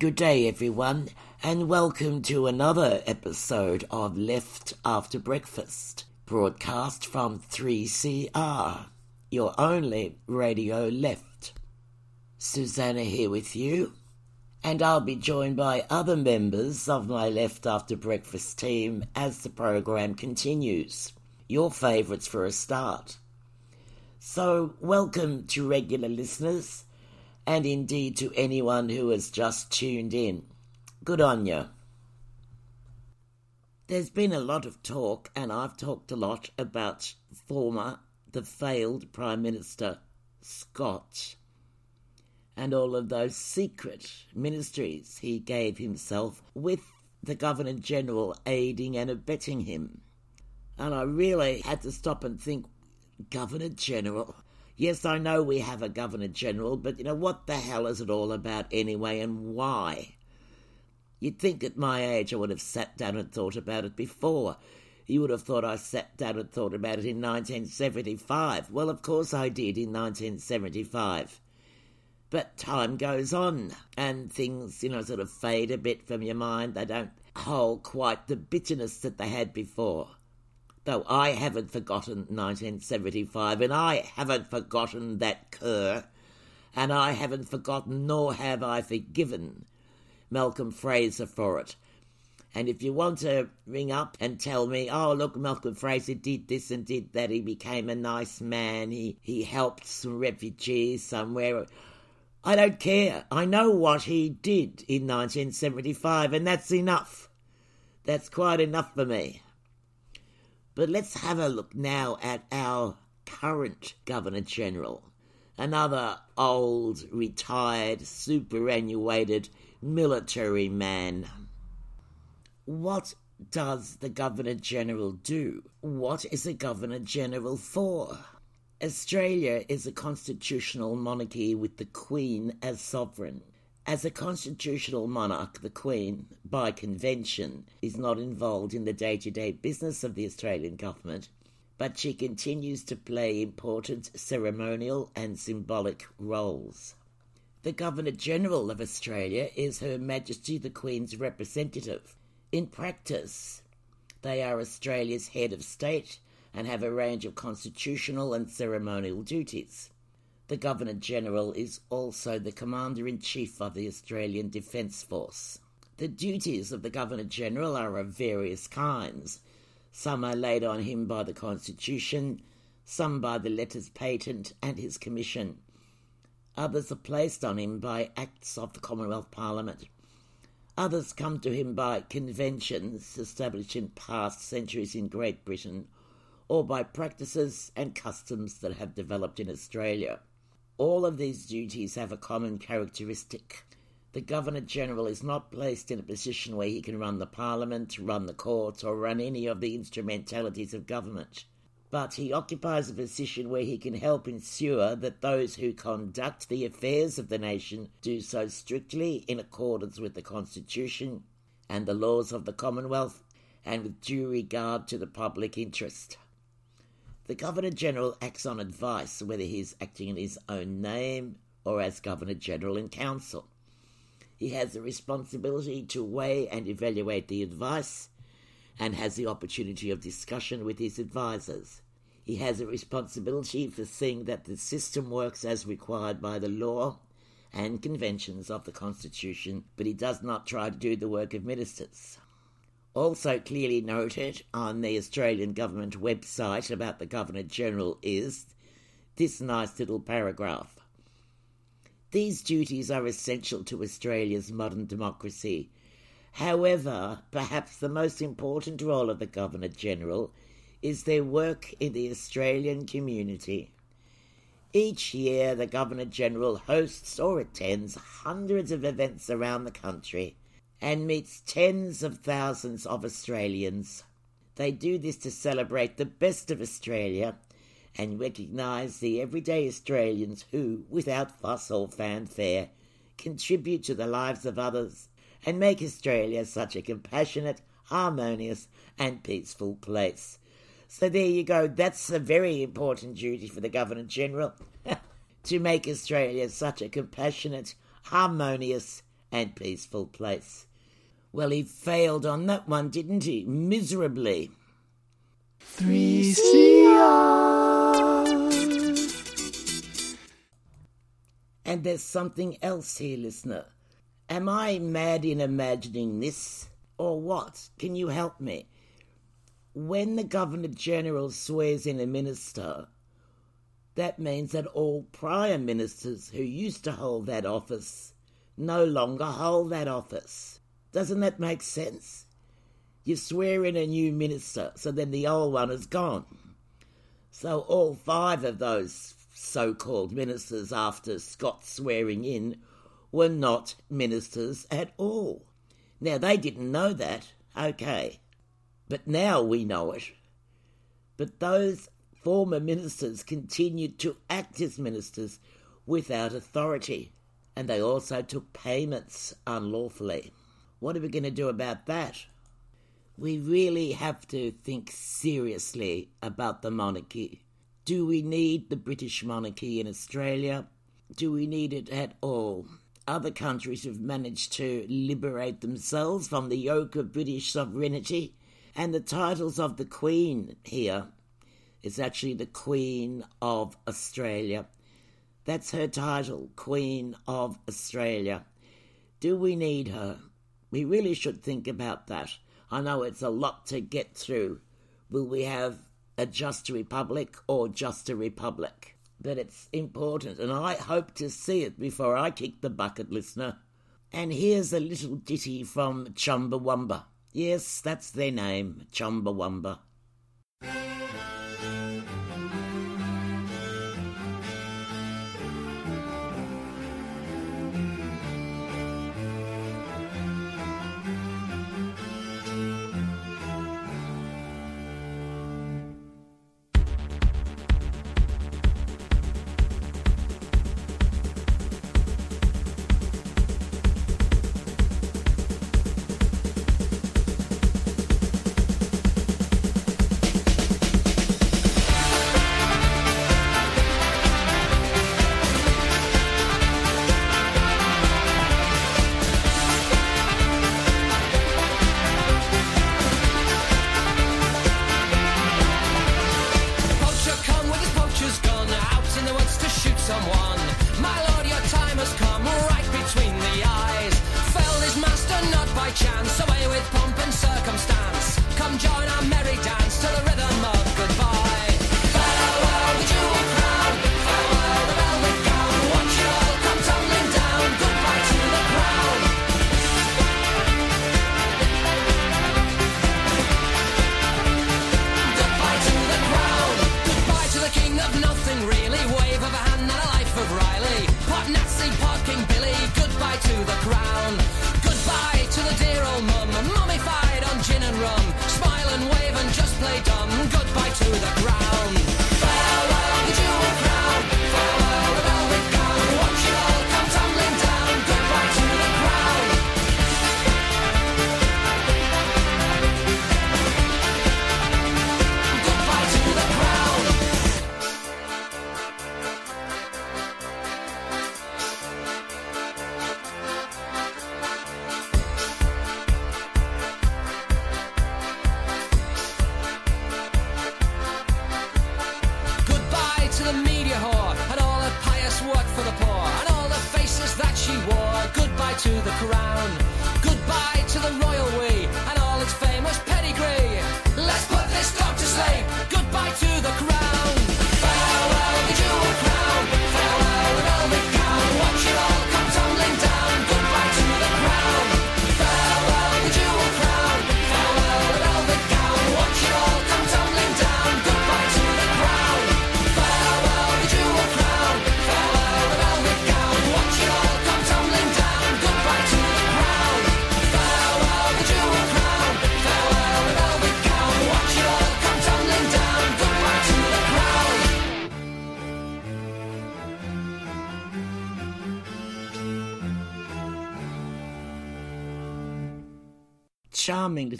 Good day everyone, and welcome to another episode of Left After Breakfast, broadcast from 3CR, your only radio left. Susanna here with you, and I'll be joined by other members of my Left After Breakfast team as the program continues. Your favourites for a start. So, welcome to regular listeners and indeed to anyone who has just tuned in. Good on you. There's been a lot of talk, and I've talked a lot about former, the failed Prime Minister Scott and all of those secret ministries he gave himself with the Governor General aiding and abetting him. And I really had to stop and think Governor General? Yes, I know we have a Governor General, but you know, what the hell is it all about anyway and why? You'd think at my age I would have sat down and thought about it before. You would have thought I sat down and thought about it in 1975. Well, of course I did in 1975. But time goes on and things, you know, sort of fade a bit from your mind. They don't hold quite the bitterness that they had before. Though I haven't forgotten 1975, and I haven't forgotten that cur, and I haven't forgotten nor have I forgiven Malcolm Fraser for it. And if you want to ring up and tell me, oh, look, Malcolm Fraser did this and did that, he became a nice man, he, he helped some refugees somewhere. I don't care. I know what he did in 1975, and that's enough. That's quite enough for me. But let's have a look now at our current Governor General, another old, retired, superannuated military man. What does the Governor General do? What is a Governor General for? Australia is a constitutional monarchy with the Queen as sovereign. As a constitutional monarch, the Queen, by convention, is not involved in the day to day business of the Australian government, but she continues to play important ceremonial and symbolic roles. The Governor General of Australia is Her Majesty the Queen's representative. In practice, they are Australia's head of state and have a range of constitutional and ceremonial duties. The Governor General is also the Commander in Chief of the Australian Defence Force. The duties of the Governor General are of various kinds. Some are laid on him by the Constitution, some by the letters patent and his commission. Others are placed on him by acts of the Commonwealth Parliament. Others come to him by conventions established in past centuries in Great Britain or by practices and customs that have developed in Australia. All of these duties have a common characteristic. The Governor General is not placed in a position where he can run the Parliament, run the courts, or run any of the instrumentalities of government. But he occupies a position where he can help ensure that those who conduct the affairs of the nation do so strictly in accordance with the Constitution and the laws of the Commonwealth and with due regard to the public interest. The Governor General acts on advice, whether he is acting in his own name or as Governor General in Council. He has the responsibility to weigh and evaluate the advice and has the opportunity of discussion with his advisers. He has a responsibility for seeing that the system works as required by the law and conventions of the Constitution, but he does not try to do the work of ministers. Also clearly noted on the Australian Government website about the Governor General is this nice little paragraph. These duties are essential to Australia's modern democracy. However, perhaps the most important role of the Governor General is their work in the Australian community. Each year, the Governor General hosts or attends hundreds of events around the country and meets tens of thousands of Australians. They do this to celebrate the best of Australia and recognise the everyday Australians who, without fuss or fanfare, contribute to the lives of others and make Australia such a compassionate, harmonious, and peaceful place. So there you go. That's a very important duty for the Governor General to make Australia such a compassionate, harmonious, and peaceful place. Well, he failed on that one, didn't he? Miserably. 3CR. And there's something else here, listener. Am I mad in imagining this? Or what? Can you help me? When the Governor General swears in a minister, that means that all prior ministers who used to hold that office no longer hold that office. Doesn't that make sense? You swear in a new minister, so then the old one is gone. So all five of those so called ministers after Scott's swearing in were not ministers at all. Now, they didn't know that, okay, but now we know it. But those former ministers continued to act as ministers without authority, and they also took payments unlawfully. What are we going to do about that? We really have to think seriously about the monarchy. Do we need the British monarchy in Australia? Do we need it at all? Other countries have managed to liberate themselves from the yoke of British sovereignty, and the titles of the Queen here is actually the Queen of Australia. That's her title, Queen of Australia. Do we need her? We really should think about that. I know it's a lot to get through. Will we have a just republic or just a republic? But it's important, and I hope to see it before I kick the bucket, listener. And here's a little ditty from Chumbawamba. Yes, that's their name, Chumbawamba.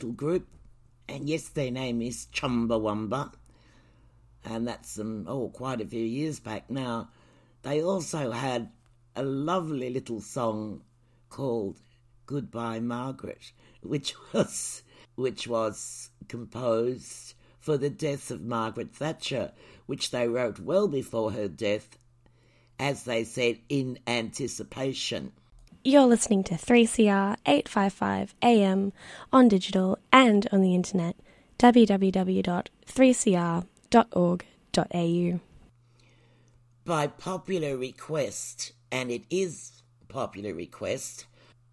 Little group, and yes, their name is Chumbawamba, and that's um, oh quite a few years back now. They also had a lovely little song called Goodbye Margaret, which was which was composed for the death of Margaret Thatcher, which they wrote well before her death, as they said, in anticipation. You're listening to 3CR 855 AM on digital and on the internet www.3cr.org.au. By popular request, and it is popular request,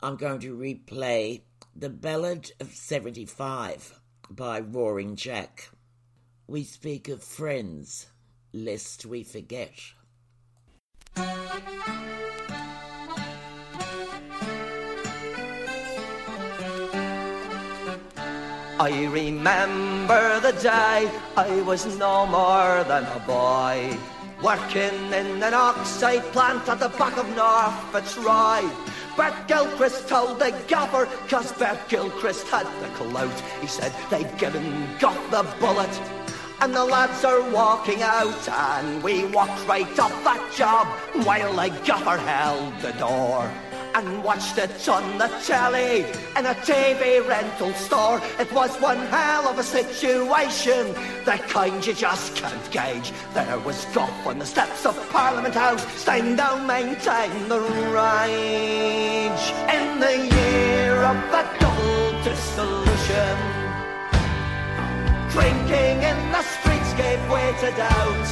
I'm going to replay The Ballad of 75 by Roaring Jack. We speak of friends, lest we forget. I remember the day I was no more than a boy, working in an oxide plant at the back of North Fitzroy. Bert Gilchrist told the gaffer, cause Bert Gilchrist had the clout. He said they'd given Gough the bullet, and the lads are walking out, and we walked right off that job while the gaffer held the door and watched it on the telly in a TV rental store. It was one hell of a situation, the kind you just can't gauge. There was Gough on the steps of Parliament House, saying down maintain the rage. In the year of the double dissolution, drinking in the streets gave way to doubt.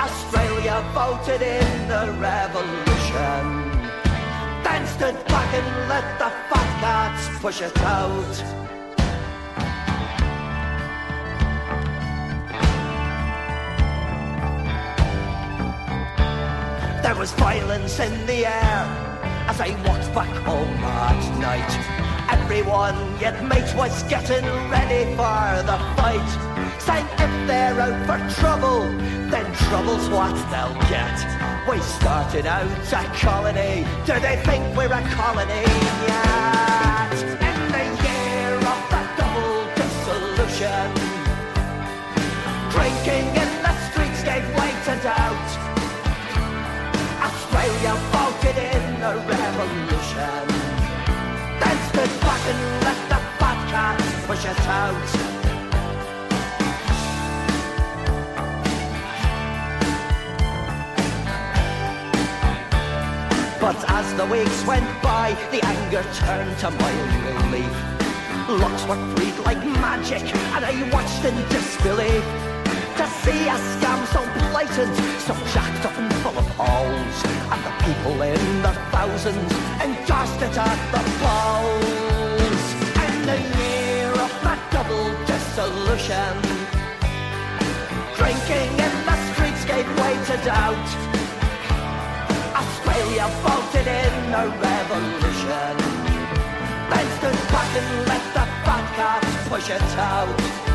Australia voted in the revolution then stood back and let the fat cats push it out. There was violence in the air as I walked back home at night. Everyone yet mate was getting ready for the fight. Saying if they're out for trouble, then trouble's what they'll get. We started out a colony. Do they think we're a colony yet? In the year of the double dissolution, drinking in the streets gave way to doubt. Australia voted in a revolution, it out. But as the weeks went by, the anger turned to mild relief. Locks were freed like magic, and I watched in disbelief to see a scam so blatant, so jacked up and full of holes, and the people in the thousands endorsed it at the polls. Dissolution, drinking in the streets gave way to doubt. Australia voted in a revolution. Then stood back and let the fat cats push it out.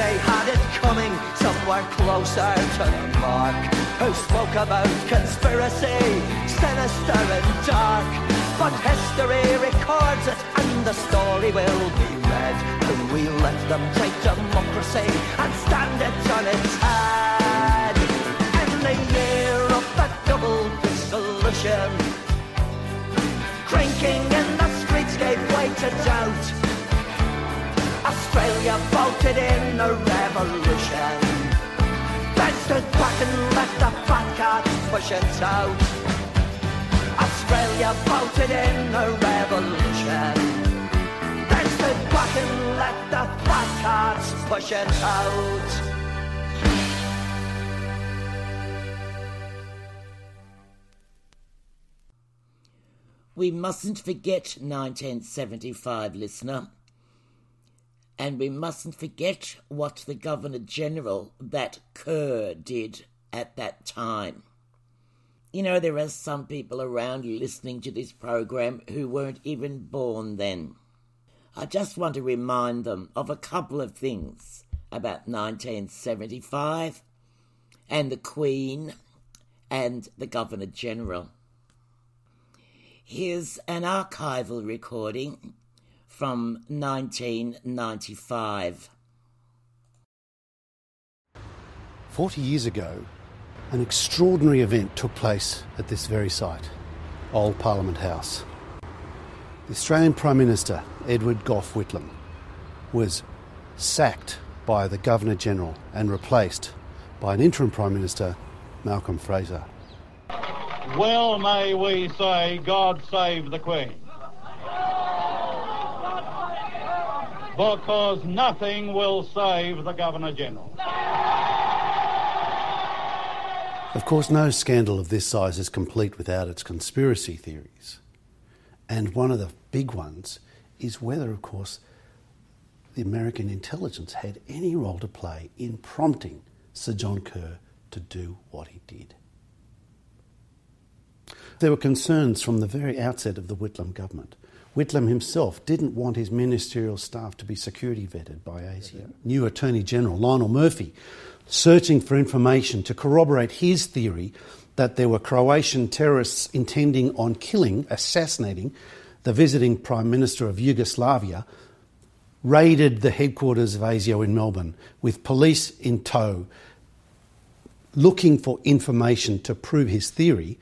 They had it coming, somewhere closer to the mark. Who spoke about conspiracy, sinister and dark. But history records it, and the story will be read. When we let them take democracy and stand it on its head. In the year of the double dissolution, drinking in the streets gave way to doubt. Australia voted in a revolution. Then stood back and let the fat cats push it out. Australia voted in a revolution. Then stood back and let the fat cats push it out. We mustn't forget 1975, listener. And we mustn't forget what the Governor General, that Kerr, did at that time. You know, there are some people around listening to this program who weren't even born then. I just want to remind them of a couple of things about 1975 and the Queen and the Governor General. Here's an archival recording from 1995. Forty years ago, an extraordinary event took place at this very site, Old Parliament House. The Australian Prime Minister, Edward Gough Whitlam, was sacked by the Governor General and replaced by an interim Prime Minister, Malcolm Fraser. Well may we say, God save the Queen. Because nothing will save the Governor General. Of course, no scandal of this size is complete without its conspiracy theories. And one of the big ones is whether, of course, the American intelligence had any role to play in prompting Sir John Kerr to do what he did. There were concerns from the very outset of the Whitlam government. Whitlam himself didn't want his ministerial staff to be security vetted by ASIO. New Attorney General Lionel Murphy, searching for information to corroborate his theory that there were Croatian terrorists intending on killing, assassinating the visiting Prime Minister of Yugoslavia, raided the headquarters of ASIO in Melbourne with police in tow, looking for information to prove his theory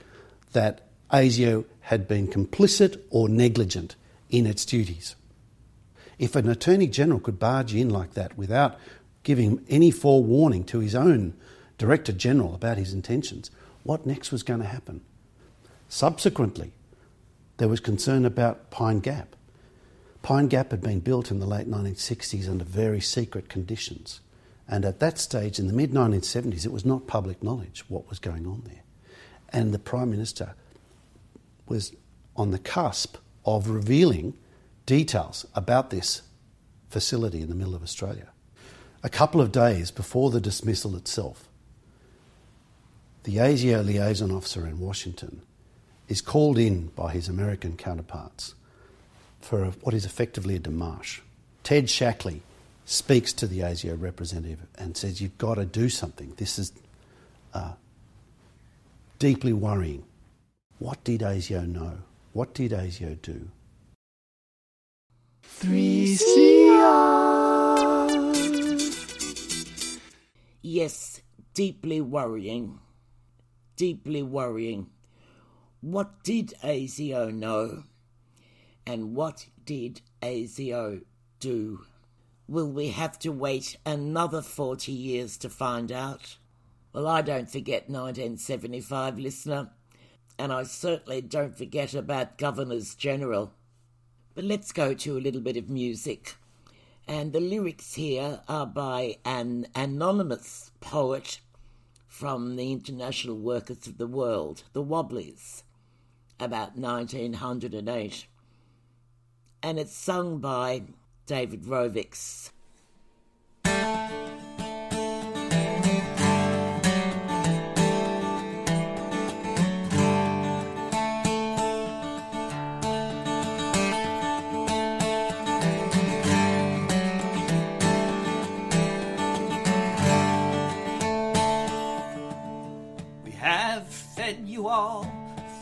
that ASIO had been complicit or negligent in its duties. If an Attorney General could barge in like that without giving any forewarning to his own Director General about his intentions, what next was going to happen? Subsequently, there was concern about Pine Gap. Pine Gap had been built in the late 1960s under very secret conditions. And at that stage, in the mid 1970s, it was not public knowledge what was going on there. And the Prime Minister was on the cusp of revealing details about this facility in the middle of Australia. A couple of days before the dismissal itself, the ASIO liaison officer in Washington is called in by his American counterparts for a, what is effectively a demarche. Ted Shackley speaks to the ASIO representative and says, You've got to do something. This is uh, deeply worrying. What did ASIO know? What did ASIO do? 3CR. Yes, deeply worrying. Deeply worrying. What did ASIO know? And what did ASIO do? Will we have to wait another 40 years to find out? Well, I don't forget 1975, listener, and I certainly don't forget about Governors General. But let's go to a little bit of music. And the lyrics here are by an anonymous poet from the International Workers of the World, the Wobblies, about 1908. And it's sung by David Rovics.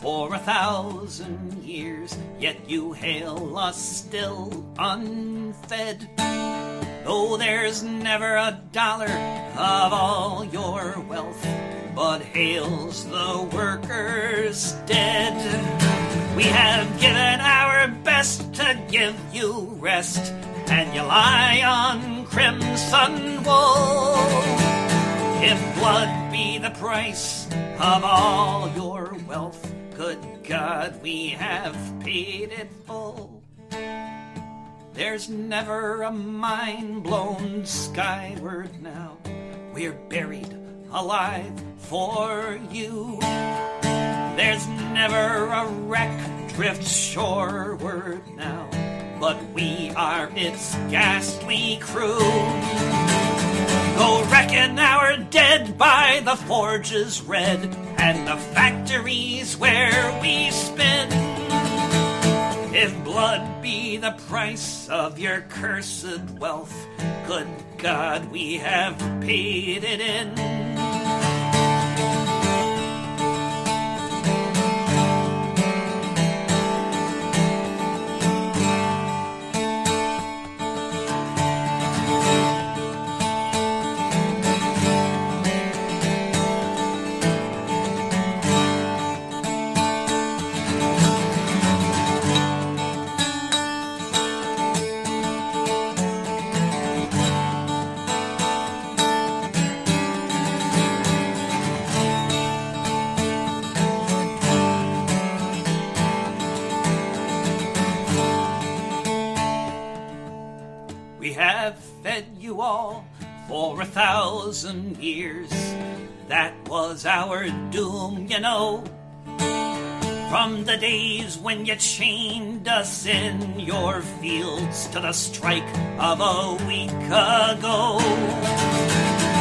For a thousand years, yet you hail us still unfed. Though there's never a dollar of all your wealth, but hails the workers dead. We have given our best to give you rest, and you lie on crimson wool. If blood be the price of all your wealth, good God, we have paid it full. There's never a mine blown skyward now. We're buried alive for you. There's never a wreck drift shoreward now, but we are its ghastly crew. Go reckon our dead by the forges red and the factories where we spin. If blood be the price of your cursed wealth, good God, we have paid it in. Thousand years. That was our doom, you know. From the days when you chained us in your fields to the strike of a week ago.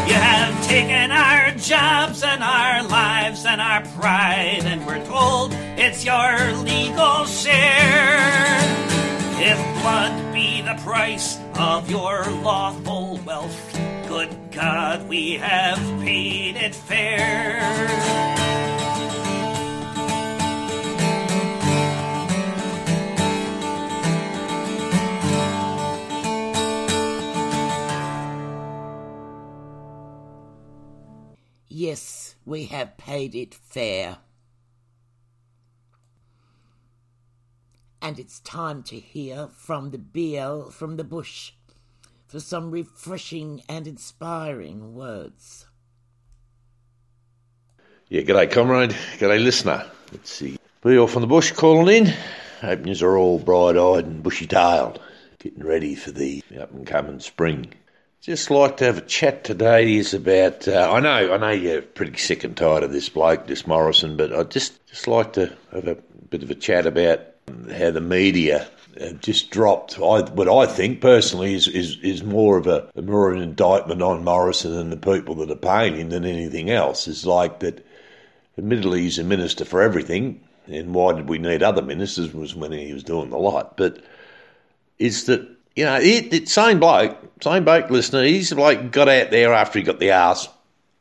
You have taken our jobs and our lives and our pride, and we're told it's your legal share. If blood be the price of your lawful wealth, good God, we have paid it fair. Yes, we have paid it fair. And it's time to hear from the BL from the bush for some refreshing and inspiring words. Yeah, g'day, comrade. G'day, listener. Let's see. We off from the bush calling in. You are all bright eyed and bushy tailed, getting ready for the up and coming spring. Just like to have a chat today is about. Uh, I know, I know you're pretty sick and tired of this bloke, this Morrison, but I just just like to have a bit of a chat about how the media just dropped. I, what I think personally is is, is more of a more an indictment on Morrison and the people that are paying him than anything else. It's like that. Admittedly, he's a minister for everything, and why did we need other ministers? Was when he was doing the lot, but is that you know, it, it, same bloke, same bloke listener, he's like got out there after he got the arse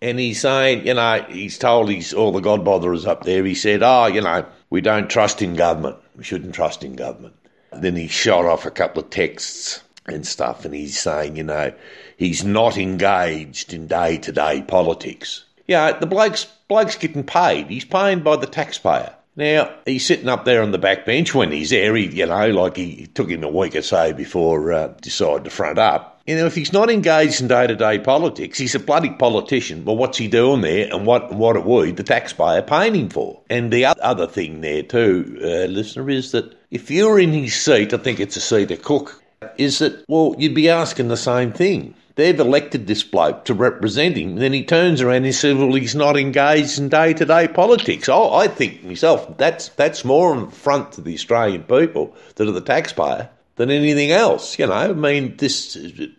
and he's saying, you know, he's told he's all the godbotherers up there, he said, oh, you know, we don't trust in government. We shouldn't trust in government. Then he shot off a couple of texts and stuff and he's saying, you know, he's not engaged in day to day politics. Yeah, the bloke's bloke's getting paid. He's paying by the taxpayer. Now, he's sitting up there on the back bench when he's there, he, you know, like he took him a week or so before uh, decided to front up. You know, if he's not engaged in day to day politics, he's a bloody politician. Well, what's he doing there and what what it would the taxpayer paying him for? And the other thing there, too, uh, listener, is that if you're in his seat, I think it's a seat of cook, is that, well, you'd be asking the same thing. They've elected this bloke to represent him. Then he turns around and says, "Well, he's not engaged in day-to-day politics." Oh, I think myself that's that's more an front to the Australian people, than to the taxpayer, than anything else. You know, I mean, this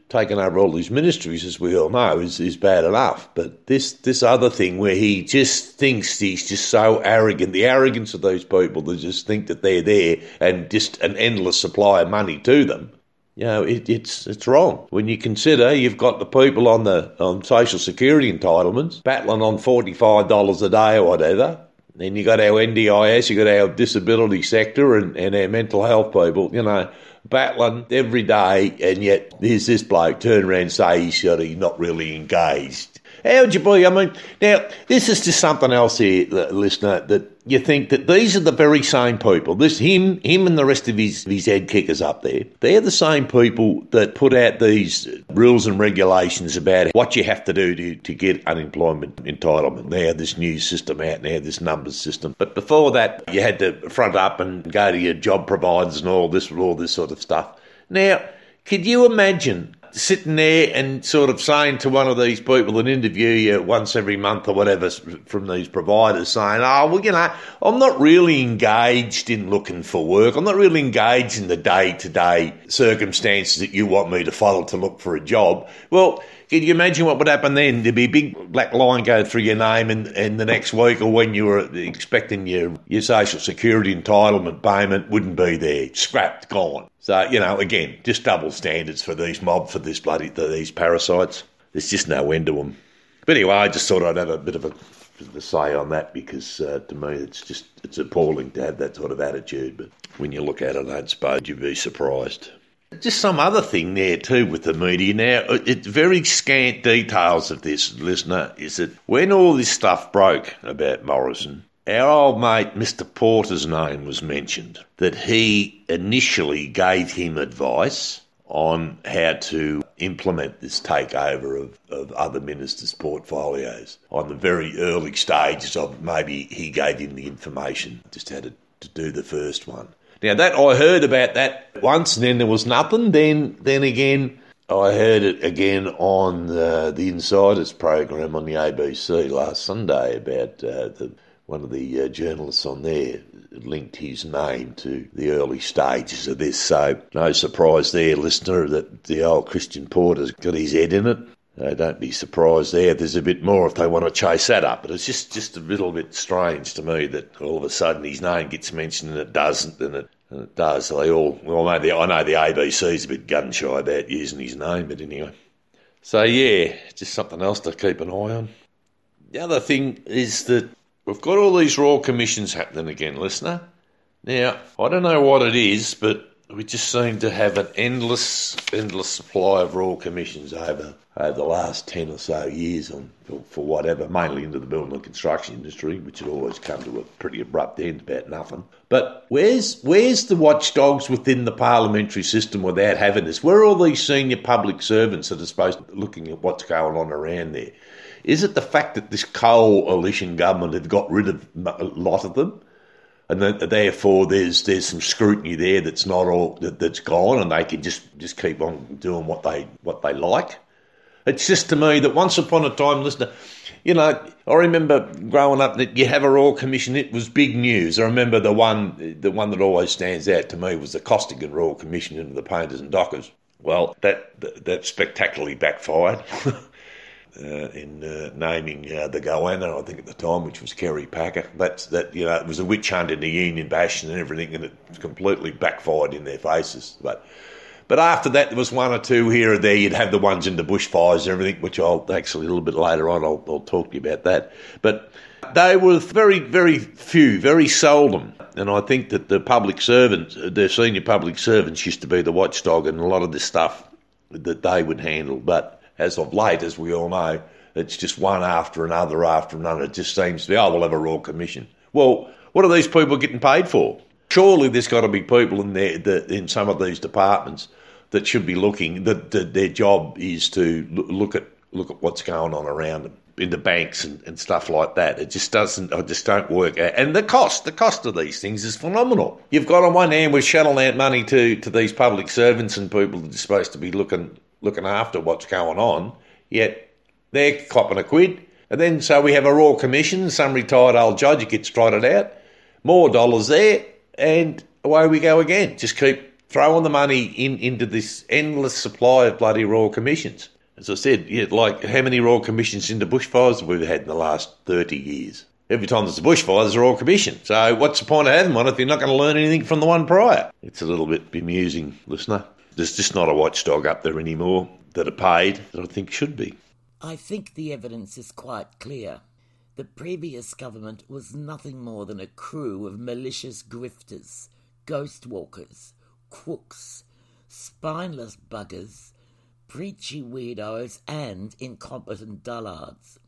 taking over all these ministries, as we all know, is, is bad enough. But this this other thing where he just thinks he's just so arrogant, the arrogance of those people that just think that they're there and just an endless supply of money to them you know, it, it's it's wrong when you consider you've got the people on the on social security entitlements battling on forty five dollars a day or whatever. Then you got our NDIS, you got our disability sector, and, and our mental health people. You know, battling every day, and yet there's this bloke turn around and say he's, he's not really engaged. How would you be? I mean, now this is just something else here, listener, that you think that these are the very same people. This him, him, and the rest of his his head kickers up there. They're the same people that put out these rules and regulations about what you have to do to, to get unemployment entitlement. Have this new system out now, this numbers system. But before that, you had to front up and go to your job providers and all this, all this sort of stuff. Now, could you imagine sitting there and sort of saying to one of these people that interview you once every month or whatever from these providers, saying, "Oh, well, you know, I'm not really engaged in looking for work. I'm not really engaged in the day-to-day circumstances that you want me to follow to look for a job." Well. Can you imagine what would happen then? There'd be a big black line go through your name, and, and the next week or when you were expecting your, your social security entitlement payment wouldn't be there. Scrapped, gone. So, you know, again, just double standards for these mob, for this bloody, these parasites. There's just no end to them. But anyway, I just thought I'd have a bit of a, a say on that because uh, to me it's just, it's appalling to have that sort of attitude. But when you look at it, I don't suppose you'd be surprised. Just some other thing there too with the media. Now, it's very scant details of this, listener, is that when all this stuff broke about Morrison, our old mate Mr. Porter's name was mentioned, that he initially gave him advice on how to implement this takeover of, of other ministers' portfolios. On the very early stages of maybe he gave him the information, just how to, to do the first one. Now that I heard about that once, and then there was nothing. Then, then again, I heard it again on the, the Insiders program on the ABC last Sunday about uh, the, one of the uh, journalists on there linked his name to the early stages of this. So no surprise there, listener, that the old Christian Porter's got his head in it. Uh, don't be surprised there. There's a bit more if they want to chase that up. But it's just, just a little bit strange to me that all of a sudden his name gets mentioned and it doesn't, and it and it does. They all, well, maybe I know the ABC's a bit gun shy about using his name, but anyway. So, yeah, just something else to keep an eye on. The other thing is that we've got all these royal commissions happening again, listener. Now, I don't know what it is, but we just seem to have an endless, endless supply of royal commissions over over the last ten or so years on for, for whatever, mainly into the building and construction industry, which had always come to a pretty abrupt end about nothing. But where's where's the watchdogs within the parliamentary system without having this? Where are all these senior public servants that are supposed to be looking at what's going on around there? Is it the fact that this coalition government have got rid of a lot of them? and therefore there's there's some scrutiny there that's not all that, that's gone, and they can just just keep on doing what they what they like. It's just to me that once upon a time, listener, you know, I remember growing up that you have a Royal Commission. It was big news. I remember the one the one that always stands out to me was the Costigan Royal Commission into the painters and dockers. Well, that that spectacularly backfired. uh, in uh, naming uh, the goanna, I think at the time, which was Kerry Packer. That's that you know it was a witch hunt in the Union Bastion and everything, and it completely backfired in their faces. But but after that, there was one or two here or there. You'd have the ones in the bushfires and everything, which I'll actually a little bit later on I'll, I'll talk to you about that. But they were very very few, very seldom. And I think that the public servants, the senior public servants, used to be the watchdog, and a lot of this stuff that they would handle. But as of late, as we all know, it's just one after another after another. It just seems to be, oh, we'll have a Royal Commission. Well, what are these people getting paid for? Surely there's got to be people in there that, in some of these departments that should be looking that, that their job is to look at look at what's going on around them in the banks and, and stuff like that. It just doesn't, I just don't work. And the cost, the cost of these things is phenomenal. You've got on one hand, we're shuttling out money to, to these public servants and people that are supposed to be looking looking after what's going on, yet they're copping a quid. And then so we have a Royal Commission, some retired old judge gets trotted out, more dollars there, and away we go again. Just keep throwing the money in into this endless supply of bloody Royal Commissions. As I said, yeah, like how many Royal Commissions into bushfires have we had in the last 30 years? Every time there's a bushfire, there's a Royal Commission. So what's the point of having one if you're not going to learn anything from the one prior? It's a little bit bemusing, listener. There's just not a watchdog up there anymore that are paid that I think should be. I think the evidence is quite clear. The previous government was nothing more than a crew of malicious grifters, ghost walkers, crooks, spineless buggers, preachy weirdos, and incompetent dullards.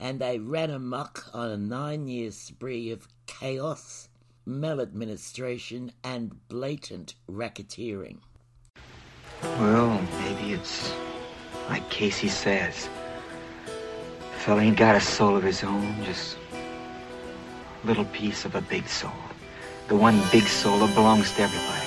And they ran amuck on a nine year spree of chaos, maladministration, and blatant racketeering. Well, maybe it's like Casey says. The fella ain't got a soul of his own, just a little piece of a big soul. The one big soul that belongs to everybody.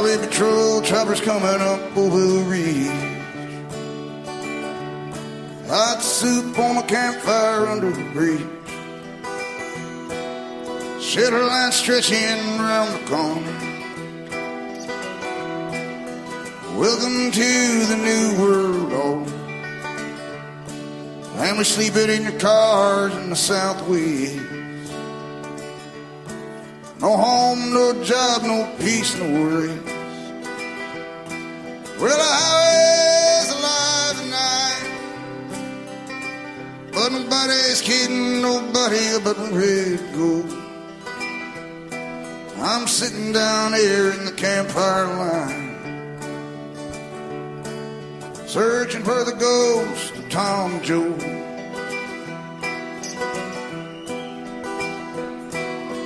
Highway patrol choppers coming up over the ridge. Hot soup on a campfire under the bridge. Shelter line stretching around the corner. Welcome to the new world order. Family sleeping in your cars in the southwest. No home, no job, no peace, no worries. Well, the highway's alive tonight. But nobody's kidding nobody about red gold. I'm sitting down here in the campfire line. searching for the ghost of Tom Joad.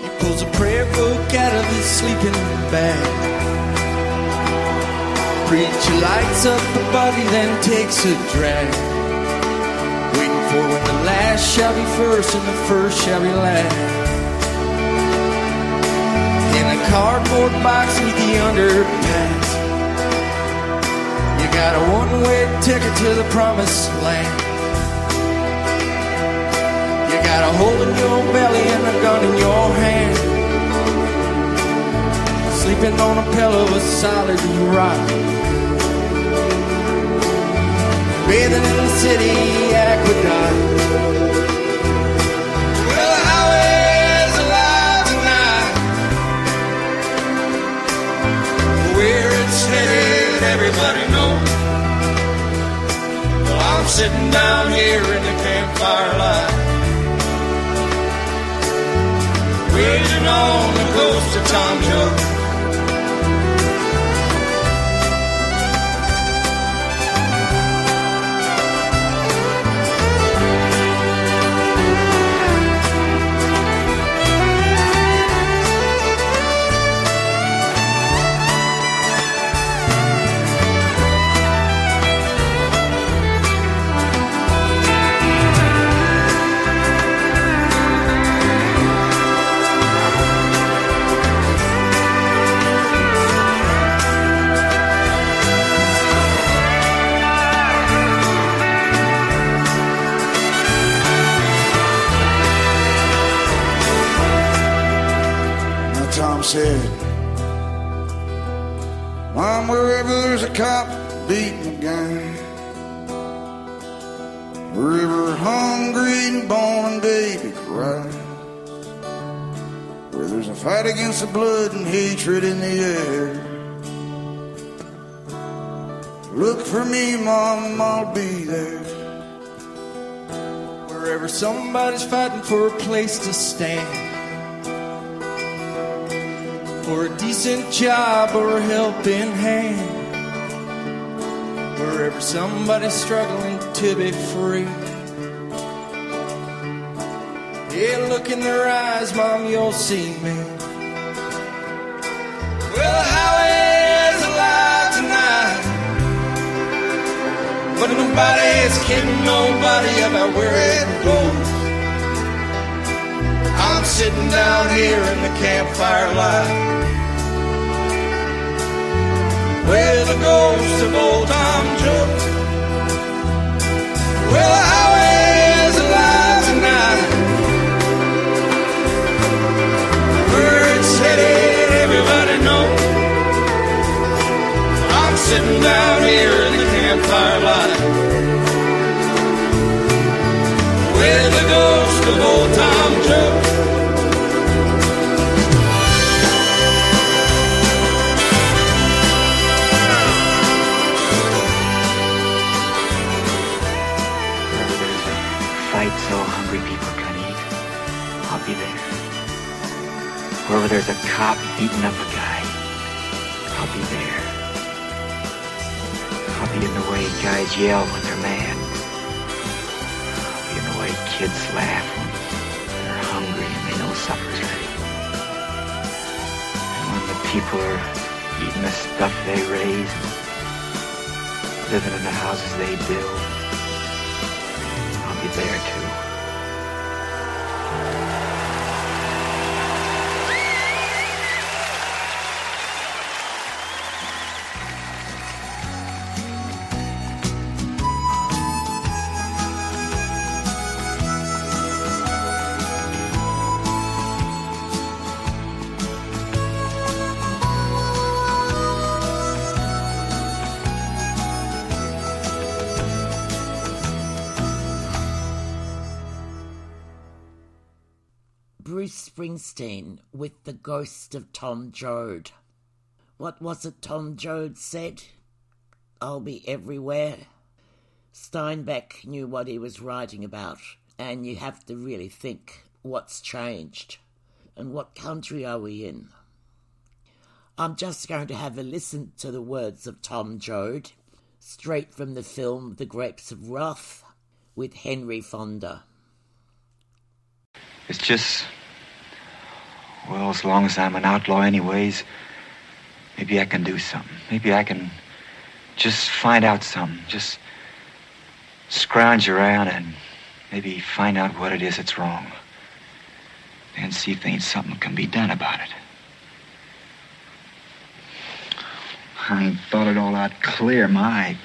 He pulls a prayer book out of his sleeping bag. Preacher lights up the body, then takes a drag. Waiting for when the last shall be first and the first shall be last. In a cardboard box with the underpass. You got a one-way ticket to the promised land. You got a hole in your belly and a gun in your hand. Sleeping on a pillow of solid rock. Bathing in the city aqueduct. Well, the highway's alive tonight. Where it's headed, everybody knows. Well, I'm sitting down here in the campfire light. Waiting on the ghost of Tom Joad. Mom, wherever there's a cop beating a guy, wherever hungry and born baby cry, where there's a fight against the blood and hatred in the air. Look for me, Mom, I'll be there. Wherever somebody's fighting for a place to stand. For a decent job or a helping hand. Wherever somebody's struggling to be free. Yeah, look in their eyes, Mom, you'll see me. Well, the highway's alive tonight. But nobody's kidding nobody about where it goes. I'm sitting down here in the campfire light. With the ghost of old Tom Joad. Well, the highway's alive tonight. Where it's headed, everybody knows. I'm sitting down here in the campfire light. With the ghost of old Tom Joad. Wherever there's a cop beating up a guy, I'll be there. I'll be in the way guys yell when they're mad. I'll be in the way kids laugh when they're hungry and they know supper's ready. And when the people are eating the stuff they raise living in the houses they build, I'll be there too. Springsteen with the ghost of Tom Joad. What was it Tom Joad said? I'll be everywhere. Steinbeck knew what he was writing about, and you have to really think what's changed and what country are we in. I'm just going to have a listen to the words of Tom Joad, straight from the film The Grapes of Wrath with Henry Fonda. It's just, well, as long as I'm an outlaw, anyways, maybe I can do something. Maybe I can just find out something. Just scrounge around and maybe find out what it is that's wrong. And see if there ain't something can be done about it. I ain't thought it all out clear, my.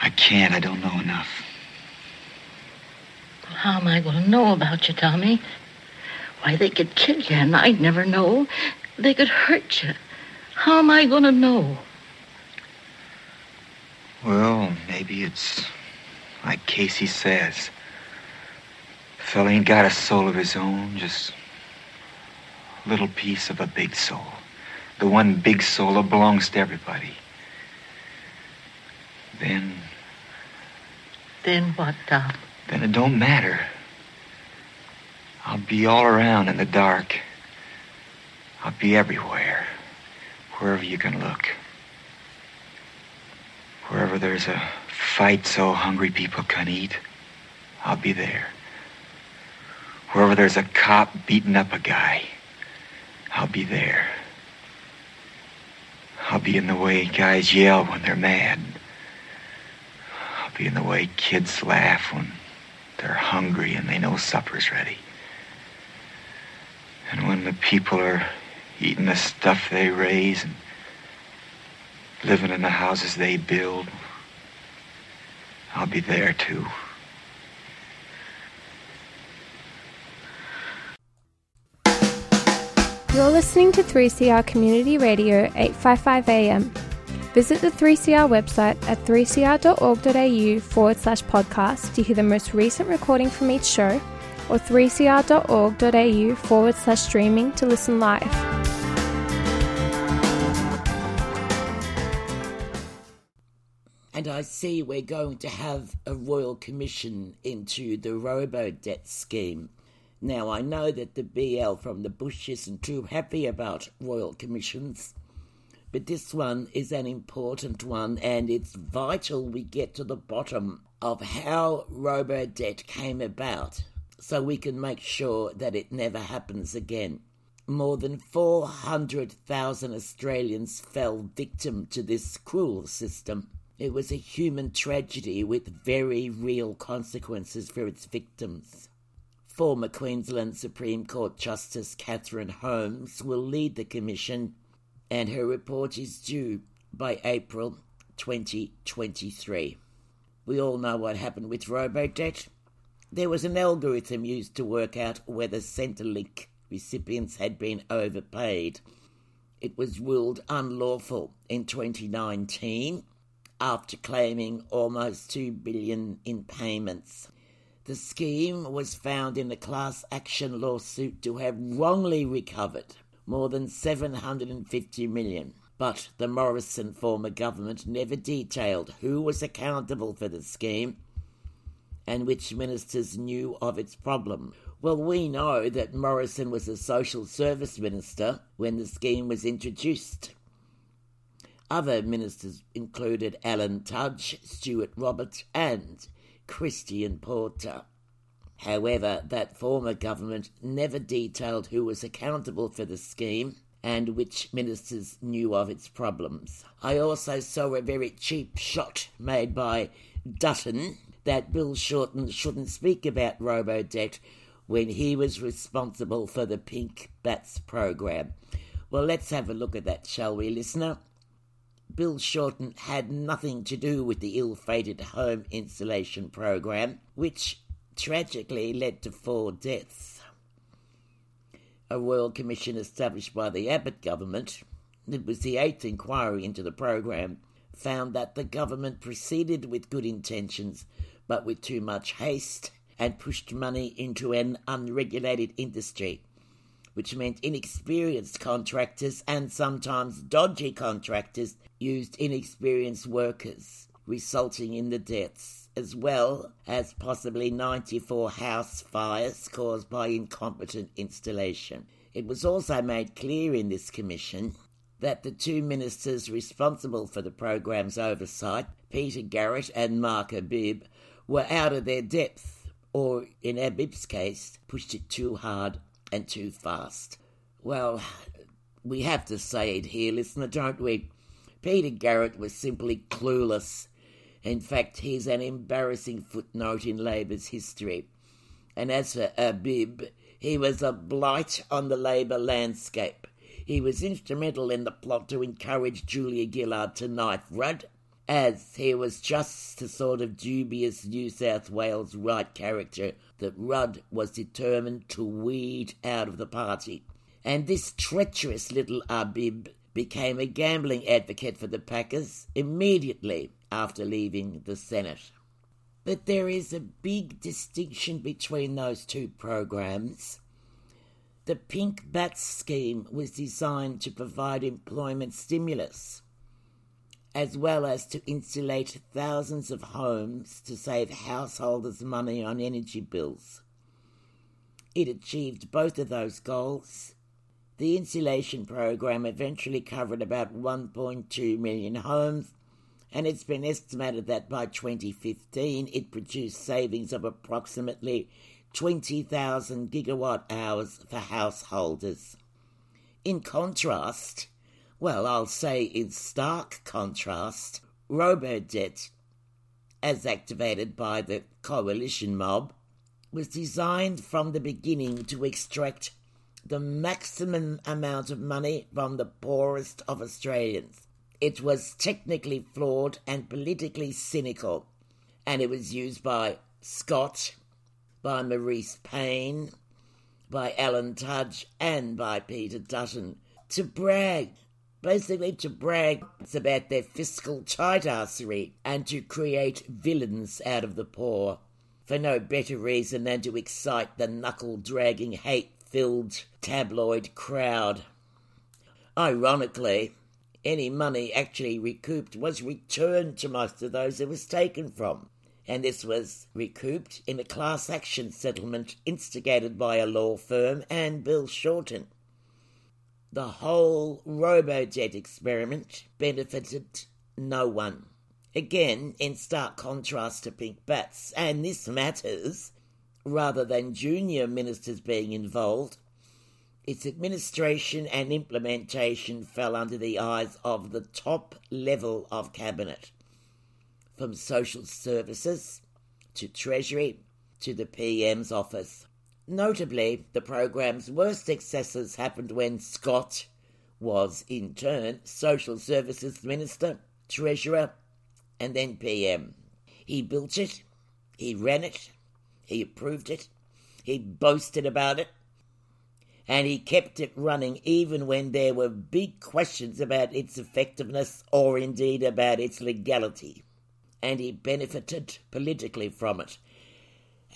I can't. I don't know enough. How am I going to know about you, Tommy? Why, they could kill you, and I'd never know. They could hurt you. How am I going to know? Well, maybe it's like Casey says. The fella ain't got a soul of his own, just a little piece of a big soul. The one big soul that belongs to everybody. Then, Then what, Tom? then it don't matter. I'll be all around in the dark. I'll be everywhere, wherever you can look. Wherever there's a fight so hungry people can eat, I'll be there. Wherever there's a cop beating up a guy, I'll be there. I'll be in the way guys yell when they're mad. I'll be in the way kids laugh when they're hungry and they know supper's ready. And when the people are eating the stuff they raise and living in the houses they build, I'll be there too. You're listening to 3CR Community Radio 855 AM. Visit the 3CR website at 3cr.org.au forward slash podcast to hear the most recent recording from each show or 3cr.org.au forward slash streaming to listen live. And I see we're going to have a royal commission into the robo debt scheme. Now, I know that the BL from the Bush isn't too happy about royal commissions, but this one is an important one, and it's vital we get to the bottom of how robo debt came about so we can make sure that it never happens again. More than 400,000 Australians fell victim to this cruel system. It was a human tragedy with very real consequences for its victims. Former Queensland Supreme Court Justice Catherine Holmes will lead the commission, and her report is due by April 2023. We all know what happened with Robodebt. There was an algorithm used to work out whether Centrelink recipients had been overpaid. It was ruled unlawful in 2019 after claiming almost 2 billion in payments. The scheme was found in a class action lawsuit to have wrongly recovered more than 750 million. But the Morrison former government never detailed who was accountable for the scheme and which ministers knew of its problem. Well, we know that Morrison was a social service minister when the scheme was introduced. Other ministers included Alan Tudge, Stuart Roberts, and Christian Porter. However, that former government never detailed who was accountable for the scheme and which ministers knew of its problems. I also saw a very cheap shot made by Dutton that Bill Shorten shouldn't speak about Robodebt when he was responsible for the Pink Bats program. Well, let's have a look at that, shall we, listener? Bill Shorten had nothing to do with the ill fated home insulation program, which tragically led to four deaths. A royal commission established by the Abbott government, it was the eighth inquiry into the program, found that the government proceeded with good intentions but with too much haste and pushed money into an unregulated industry, which meant inexperienced contractors and sometimes dodgy contractors used inexperienced workers, resulting in the deaths, as well as possibly 94 house fires caused by incompetent installation. It was also made clear in this commission that the two ministers responsible for the programme's oversight, Peter Garrett and Mark Arbib, were out of their depth, or in Arbib's case, pushed it too hard and too fast. Well, we have to say it here, listener, don't we? Peter Garrett was simply clueless. In fact, he's an embarrassing footnote in Labor's history. And as for Abib, he was a blight on the Labor landscape. He was instrumental in the plot to encourage Julia Gillard to knife Rudd, as he was just the sort of dubious New South Wales right character that Rudd was determined to weed out of the party. And this treacherous little Arbib became a gambling advocate for the Packers immediately after leaving the Senate. But there is a big distinction between those two programs. The Pink Bats scheme was designed to provide employment stimulus, as well as to insulate thousands of homes to save householders money on energy bills. It achieved both of those goals. The insulation program eventually covered about 1.2 million homes and it's been estimated that by 2015 it produced savings of approximately 20,000 gigawatt hours for householders. In contrast, well, I'll say in stark contrast, Robodebt, as activated by the coalition mob, was designed from the beginning to extract the maximum amount of money from the poorest of Australians. It was technically flawed and politically cynical, and it was used by Scott, by Marise Payne, by Alan Tudge, and by Peter Dutton to brag, basically to brag about their fiscal tightassery and to create villains out of the poor for no better reason than to excite the knuckle dragging, hate filled tabloid crowd. Ironically, any money actually recouped was returned to most of those it was taken from. And this was recouped in a class action settlement instigated by a law firm and Bill Shorten. The whole Robodebt experiment benefited no one. Again, in stark contrast to Pink Bats, and this matters, rather than junior ministers being involved, its administration and implementation fell under the eyes of the top level of cabinet, from social services to treasury to the PM's office. Notably, the programme's worst excesses happened when Scott was, in turn, Social Services Minister, Treasurer, and then PM. He built it, he ran it, he approved it, he boasted about it, and he kept it running even when there were big questions about its effectiveness or indeed about its legality. And he benefited politically from it.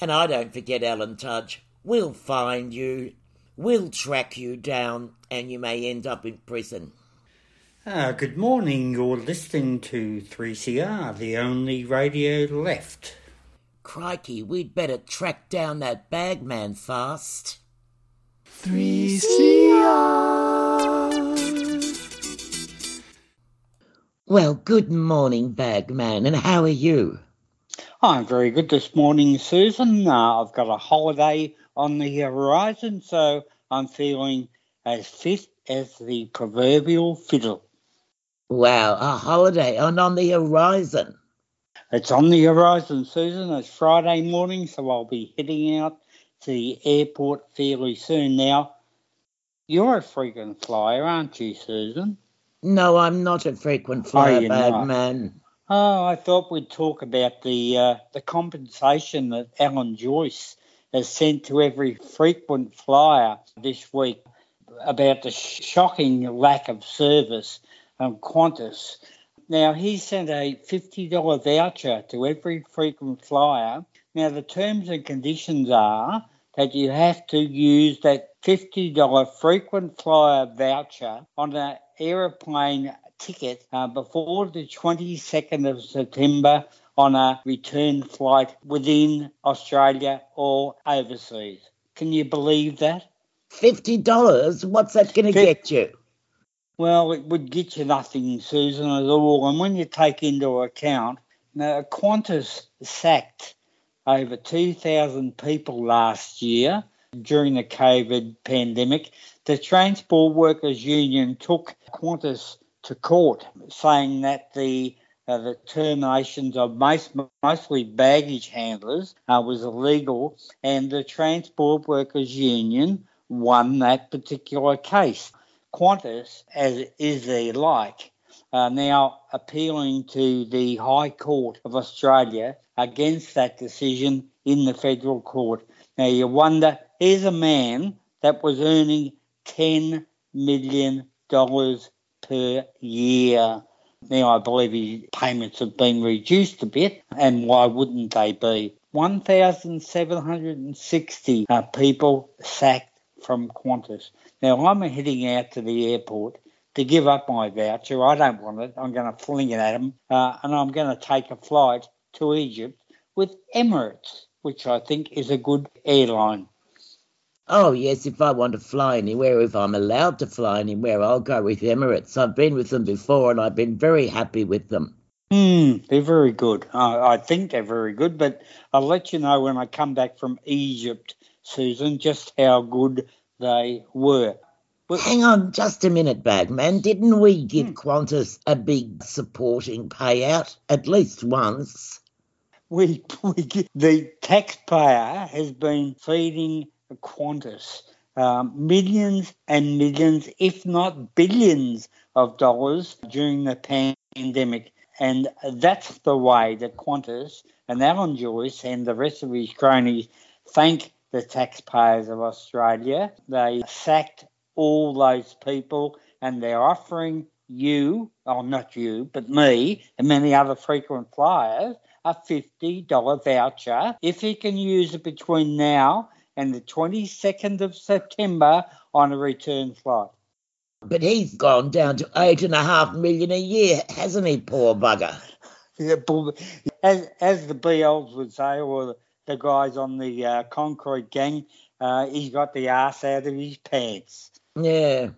And I don't forget Alan Tudge. We'll find you, we'll track you down, and you may end up in prison. Uh, good morning. You're listening to 3CR, the only radio left. Crikey, we'd better track down that bagman fast. 3CR. Well, good morning, Bagman, and how are you? I'm very good this morning, Susan. Uh, I've got a holiday on the horizon, so I'm feeling as fit as the proverbial fiddle. Wow, a holiday on on the horizon. It's on the horizon, Susan. It's Friday morning, so I'll be heading out to the airport fairly soon. Now, you're a frequent flyer, aren't you, Susan? No, I'm not a frequent flyer, bad man. Oh, I thought we'd talk about the uh, the compensation that Alan Joyce has sent to every frequent flyer this week about the shocking lack of service on Qantas. Now, he sent a $50 voucher to every frequent flyer now, the terms and conditions are that you have to use that $50 frequent flyer voucher on an aeroplane ticket uh, before the 22nd of September on a return flight within Australia or overseas. Can you believe that? $50? What's that going to get you? Well, it would get you nothing, Susan, at all. And when you take into account, now, Qantas sacked over 2,000 people last year during the COVID pandemic. The Transport Workers Union took Qantas to court, saying that the uh, the terminations of most, mostly baggage handlers uh, was illegal, and the Transport Workers Union won that particular case. Qantas, as is their like, are now appealing to the High Court of Australia against that decision in the federal court. Now you wonder, here's a man that was earning $10 million per year. Now, I believe his payments have been reduced a bit, and why wouldn't they be? 1,760 uh, people sacked from Qantas. Now, I'm heading out to the airport to give up my voucher. I don't want it. I'm going to fling it at them, uh, and I'm going to take a flight to Egypt with Emirates, which I think is a good airline. Oh, yes, if I want to fly anywhere, if I'm allowed to fly anywhere, I'll go with Emirates. I've been with them before and I've been very happy with them. Hmm, they're very good. Uh, I think they're very good, but I'll let you know when I come back from Egypt, Susan, just how good they were. But, Hang on just a minute, Bagman. Didn't we give hmm. Qantas a big supporting payout at least once? We, we the taxpayer has been feeding Qantas. Um, millions and millions, if not billions, of dollars during the pandemic. And that's the way that Qantas and Alan Joyce and the rest of his cronies thank the taxpayers of Australia. They sacked all those people and they're offering you, oh, not you, but me and many other frequent flyers, a $50 voucher if you can use it between now and the 22nd of September on a return flight. But he's gone down to eight and a half million a year, hasn't he, poor bugger? Yeah, as, as the BLs would say, or the guys on the uh, concrete gang, uh, he's got the ass out of his pants. Yeah.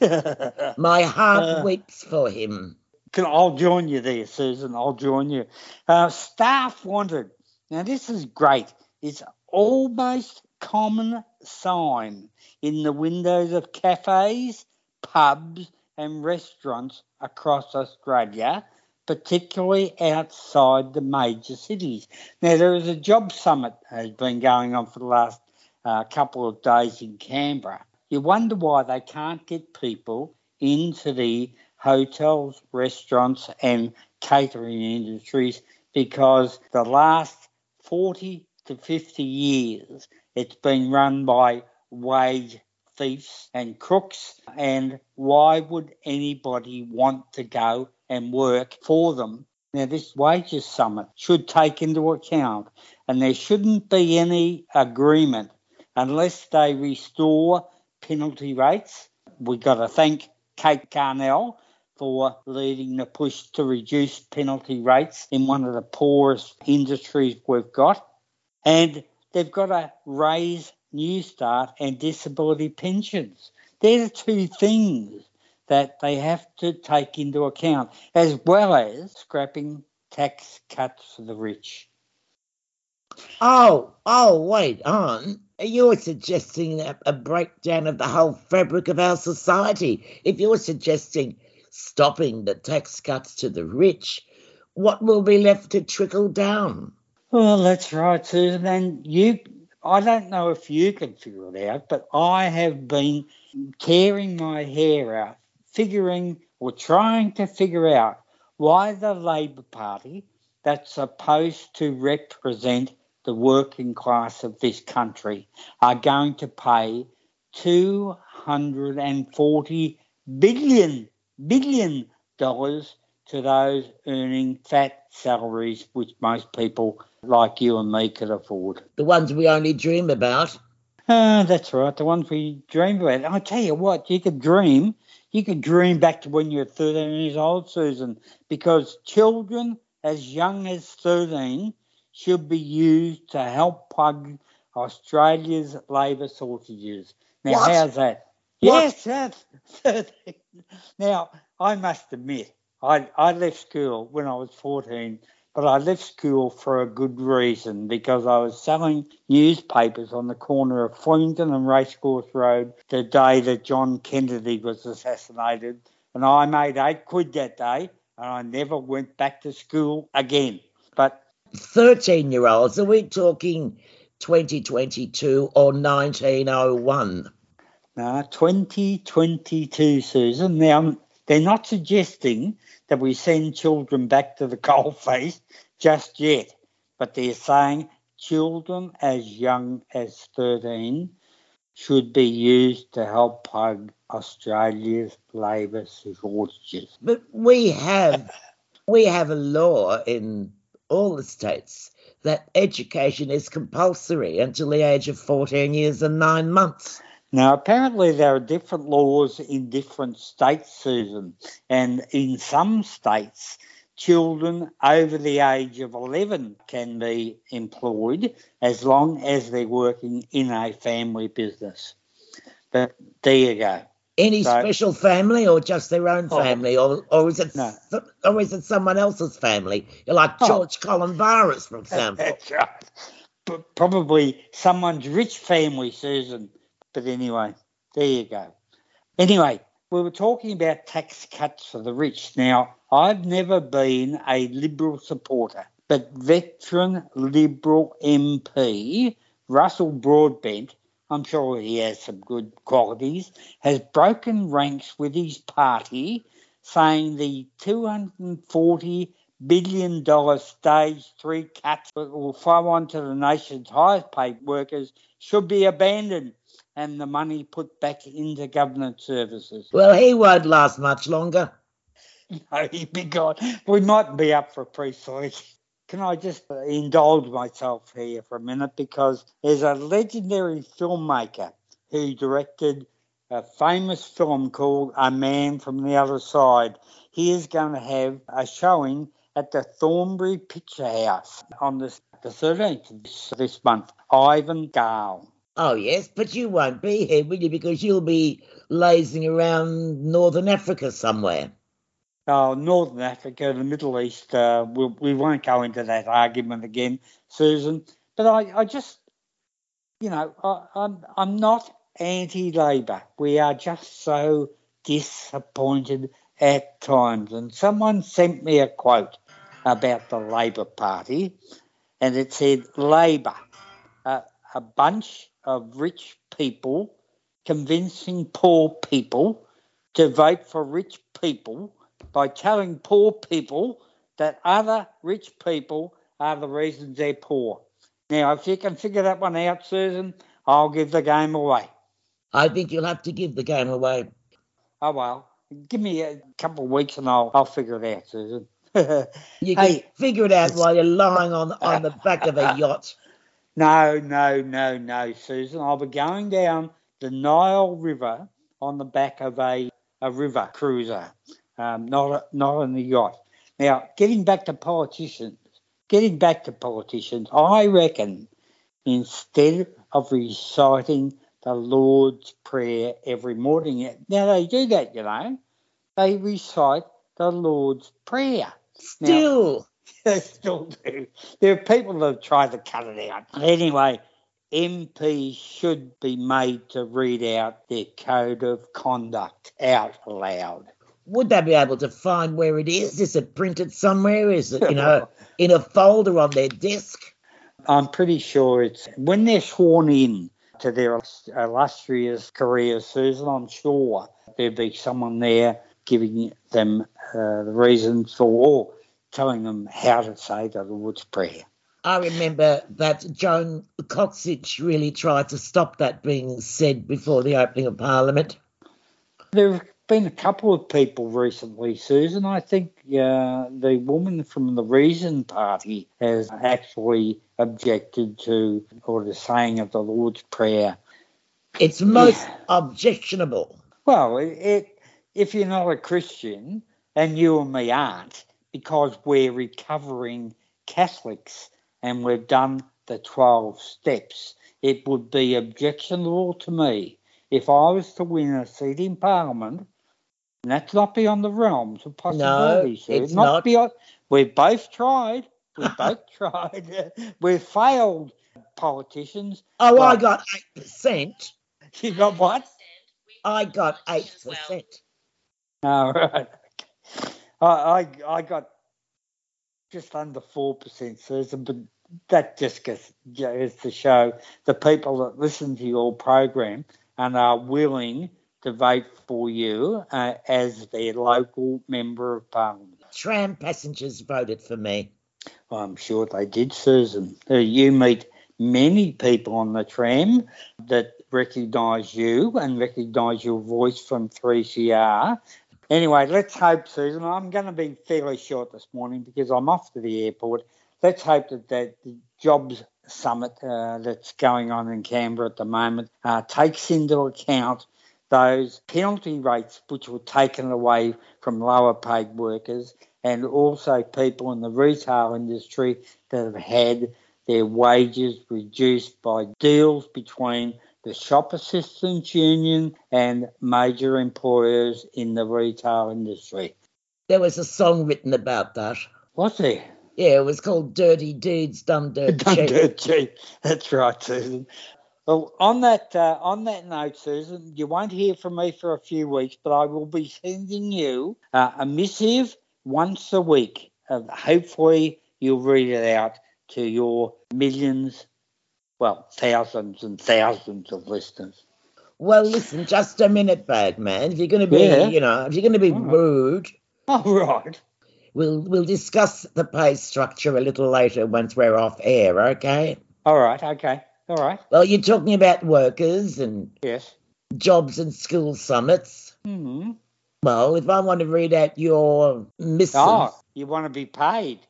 My heart uh, weeps for him. Can, I'll join you there, Susan. I'll join you. Uh, staff wanted. Now, this is great. It's almost common sign in the windows of cafes, pubs, and restaurants across Australia, particularly outside the major cities. Now, there is a job summit that has been going on for the last uh, couple of days in Canberra. You wonder why they can't get people into the hotels, restaurants, and catering industries because the last 40 to 50 years it's been run by wage thieves and crooks. And why would anybody want to go and work for them? Now, this wages summit should take into account, and there shouldn't be any agreement unless they restore penalty rates. We've got to thank Kate Carnell for leading the push to reduce penalty rates in one of the poorest industries we've got. And they've got to raise New Start and disability pensions. They're the two things that they have to take into account, as well as scrapping tax cuts for the rich. Oh, oh, wait on. You're suggesting a, a breakdown of the whole fabric of our society. If you're suggesting stopping the tax cuts to the rich, what will be left to trickle down? Well, that's right, Susan. And you, I don't know if you can figure it out, but I have been tearing my hair out, figuring or trying to figure out why the Labor Party, that's supposed to represent the working class of this country, are going to pay 240 billion billion dollars to those earning fat salaries, which most people like you and me could afford. The ones we only dream about. Uh, that's right, the ones we dream about. I tell you what, you could dream. You could dream back to when you were 13 years old, Susan, because children as young as 13 should be used to help plug Australia's labour shortages. Now, what? how's that? What? Yes, that's 13. Now, I must admit, I, I left school when I was 14, but I left school for a good reason because I was selling newspapers on the corner of Flemington and Racecourse Road the day that John Kennedy was assassinated. And I made eight quid that day and I never went back to school again. But 13 year olds, are we talking 2022 or 1901? No, 2022, Susan. Now, they're not suggesting that we send children back to the coalface just yet, but they're saying children as young as 13 should be used to help plug Australia's labour shortages. But we have we have a law in all the states that education is compulsory until the age of 14 years and nine months. Now, apparently, there are different laws in different states, Susan, and in some states, children over the age of 11 can be employed as long as they're working in a family business. But there you go. Any so, special family or just their own oh. family, oh, or, or is it no. or is it someone else's family? Like oh. George oh. Colin Barris, for example. That's right. But probably someone's rich family, Susan. But anyway, there you go. Anyway, we were talking about tax cuts for the rich. Now, I've never been a Liberal supporter, but veteran Liberal MP Russell Broadbent, I'm sure he has some good qualities, has broken ranks with his party, saying the 240 billion dollar stage three cuts that will flow on to the nation's highest paid workers should be abandoned and the money put back into government services. Well, he won't last much longer. No, he'd be gone. We might be up for a pre-select. Can I just indulge myself here for a minute? Because there's a legendary filmmaker who directed a famous film called A Man from the Other Side. He is going to have a showing at the Thornbury Picture House on this, the 13th of this month. Ivan Gale. Oh, yes, but you won't be here, will you? Because you'll be lazing around Northern Africa somewhere. Oh, Northern Africa, the Middle East, uh, we'll, we won't go into that argument again, Susan. But I, I just, you know, I, I'm, I'm not anti Labor. We are just so disappointed at times. And someone sent me a quote about the Labor Party, and it said, Labor, uh, a bunch of rich people convincing poor people to vote for rich people by telling poor people that other rich people are the reasons they're poor. Now, if you can figure that one out, Susan, I'll give the game away. I think you'll have to give the game away. Oh, well. Give me a couple of weeks and I'll, I'll figure it out, Susan. you can hey. figure it out while you're lying on, on the back of a yacht. No, no, no, no, Susan. I'll be going down the Nile River on the back of a, a river cruiser, um, not a, not on the yacht. Now, getting back to politicians, getting back to politicians, I reckon instead of reciting the Lord's Prayer every morning, now they do that, you know, they recite the Lord's Prayer. Still. Now, they still do. There are people that have tried to cut it out. Anyway, MPs should be made to read out their code of conduct out loud. Would they be able to find where it is? Is it printed somewhere? Is it, you know, in a folder on their desk? I'm pretty sure it's when they're sworn in to their illustrious careers, Susan. I'm sure there'd be someone there giving them uh, the reasons for, telling them how to say the Lord's Prayer. I remember that Joan Coxsedge really tried to stop that being said before the opening of Parliament. There have been a couple of people recently, Susan. I think uh, the woman from the Reason Party has actually objected to or the saying of the Lord's Prayer. It's most yeah. objectionable. Well, it, if you're not a Christian, and you and me aren't, because we're recovering Catholics and we've done the 12 steps. It would be objectionable to me if I was to win a seat in Parliament And that's not beyond the realms of No, possibility. Sue. it's not. beyond. We've both tried. We've both tried. We've failed, politicians. Oh, I got 8%. You got what? I got 8%. All right. I, I got just under four percent, Susan, but that just gets, goes to show the people that listen to your program and are willing to vote for you uh, as their local member of parliament. Tram passengers voted for me. I'm sure they did, Susan. Uh, You meet many people on the tram that recognise you and recognise your voice from 3CR. Anyway, let's hope, Susan. I'm going to be fairly short this morning because I'm off to the airport. Let's hope that, that the jobs summit uh, that's going on in Canberra at the moment uh, takes into account those penalty rates which were taken away from lower paid workers and also people in the retail industry that have had their wages reduced by deals between the shop assistants union and major employers in the retail industry. There was a song written about that. Was there? Yeah, it was called Dirty Deeds Done Dirt Done Cheap. dirt cheap. That's right, Susan. Well, on that uh, on that note, Susan, you won't hear from me for a few weeks, but I will be sending you uh, a missive once a week. Uh, hopefully, you'll read it out to your millions, well, thousands and thousands of listeners. Well, listen, just a minute, bad man. If you're going to be, Yeah. you know, if you're going to be rude, Oh, right. we'll we'll discuss the pay structure a little later once we're off air. Okay? All right. Okay. All right. Well, you're talking about workers and Yes. jobs and school summits. hmm Well, if I want to read out your missive, Oh, you want to be paid?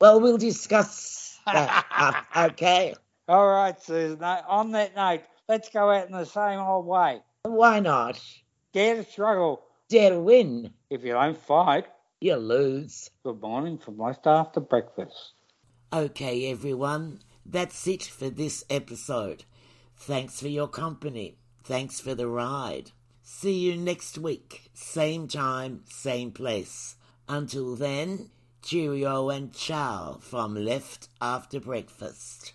well, we'll discuss that. okay? All right, Susan. On that note, let's go out in the same old way. Why not? Dare to struggle. Dare to win. If you don't fight, you lose. Good morning from Left After Breakfast. Okay, everyone, that's it for this episode. Thanks for your company. Thanks for the ride. See you next week, same time, same place. Until then, cheerio and ciao from Left After Breakfast.